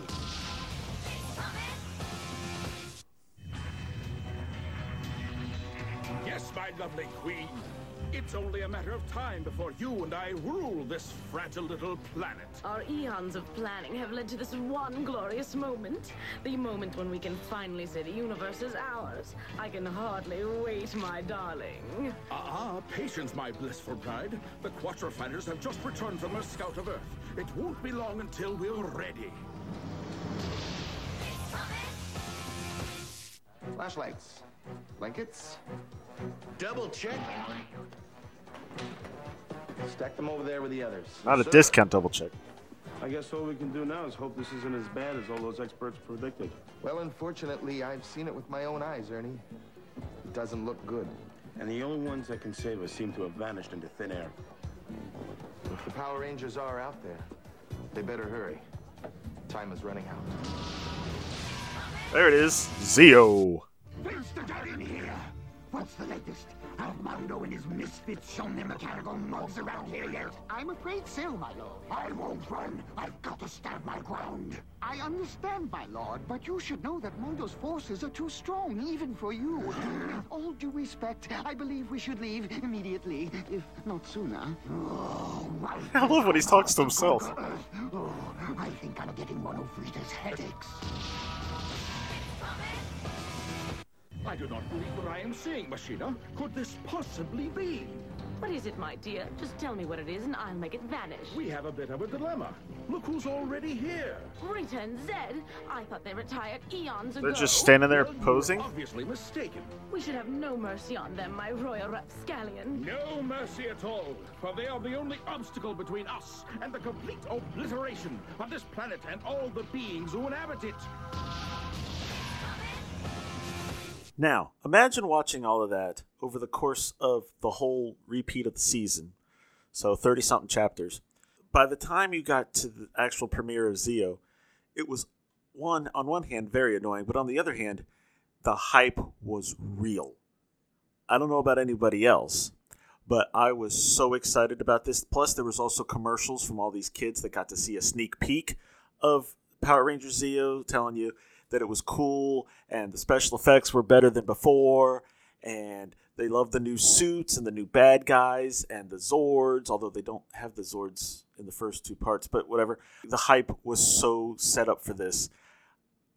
Yes, my lovely queen. It's only a matter of time before you and I rule this fragile little planet. Our eons of planning have led to this one glorious moment. The moment when we can finally say the universe is ours. I can hardly wait, my darling. Ah, patience, my blissful bride. The Quadrafighters have just returned from a scout of Earth. It won't be long until we're ready. Flashlights. Blankets. Double check. Stack them over there with the others. Not a Sir. discount double check. I guess all we can do now is hope this isn't as bad as all those experts predicted. Well, unfortunately, I've seen it with my own eyes, Ernie. It doesn't look good. And the only ones that can save us seem to have vanished into thin air. If the Power Rangers are out there, they better hurry. Time is running out. There it is, Zeo. Where's the dad in here? What's the latest? Have Mondo and his misfits shown their mechanical mugs around here yet? I'm afraid so, my lord. I won't run. I've got to stand my ground. I understand, my lord, but you should know that Mondo's forces are too strong, even for you. With all due respect, I believe we should leave immediately, if not sooner. Oh, I love when he talks to himself. Oh, I think I'm getting one of Rita's headaches. I do not believe what I am seeing, Machina. Could this possibly be? What is it, my dear? Just tell me what it is and I'll make it vanish. We have a bit of a dilemma. Look who's already here. Rita and Zed? I thought they retired eons ago. They're just standing there Well, you posing. Obviously mistaken. We should have no mercy on them, my royal rapscallion. No mercy at all, for they are the only obstacle between us and the complete obliteration of this planet and all the beings who inhabit it. Now, imagine watching all of that over the course of the whole repeat of the season. So 30 something chapters. By the time you got to the actual premiere of Zeo, it was one on one hand very annoying, but on the other hand, the hype was real. I don't know about anybody else, but I was so excited about this. Plus, there was also commercials from all these kids that got to see a sneak peek of Power Rangers Zeo, telling you that it was cool and the special effects were better than before, and they love the new suits and the new bad guys and the Zords, although they don't have the Zords in the first two parts, but whatever. The hype was so set up for this.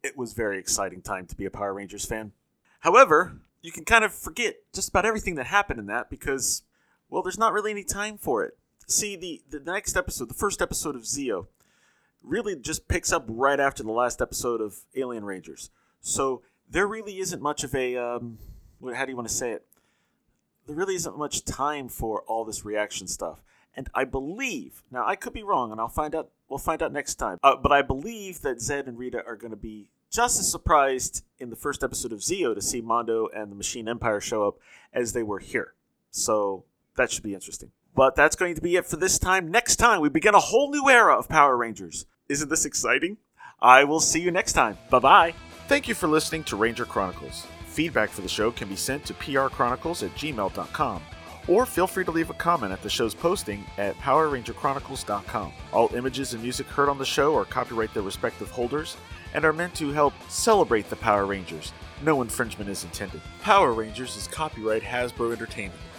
It was very exciting time to be a Power Rangers fan. However, you can kind of forget just about everything that happened in that because, well, there's not really any time for it. See, the, the next episode, the first episode of Zeo, really just picks up right after the last episode of Alien Rangers. So there really isn't much of a, um, how do you want to say it? There really isn't much time for all this reaction stuff. And I believe, now I could be wrong, and I'll find out. We'll find out next time. Uh, but I believe that Zed and Rita are going to be just as surprised in the first episode of Zeo to see Mondo and the Machine Empire show up as they were here. So that should be interesting. But that's going to be it for this time. Next time, we begin a whole new era of Power Rangers. Isn't this exciting? I will see you next time. Bye bye. Thank you for listening to Ranger Chronicles. Feedback for the show can be sent to prchronicles at gmail.com or feel free to leave a comment at the show's posting at powerrangerchronicles.com. All images and music heard on the show are copyright their respective holders and are meant to help celebrate the Power Rangers. No infringement is intended. Power Rangers is copyright Hasbro Entertainment.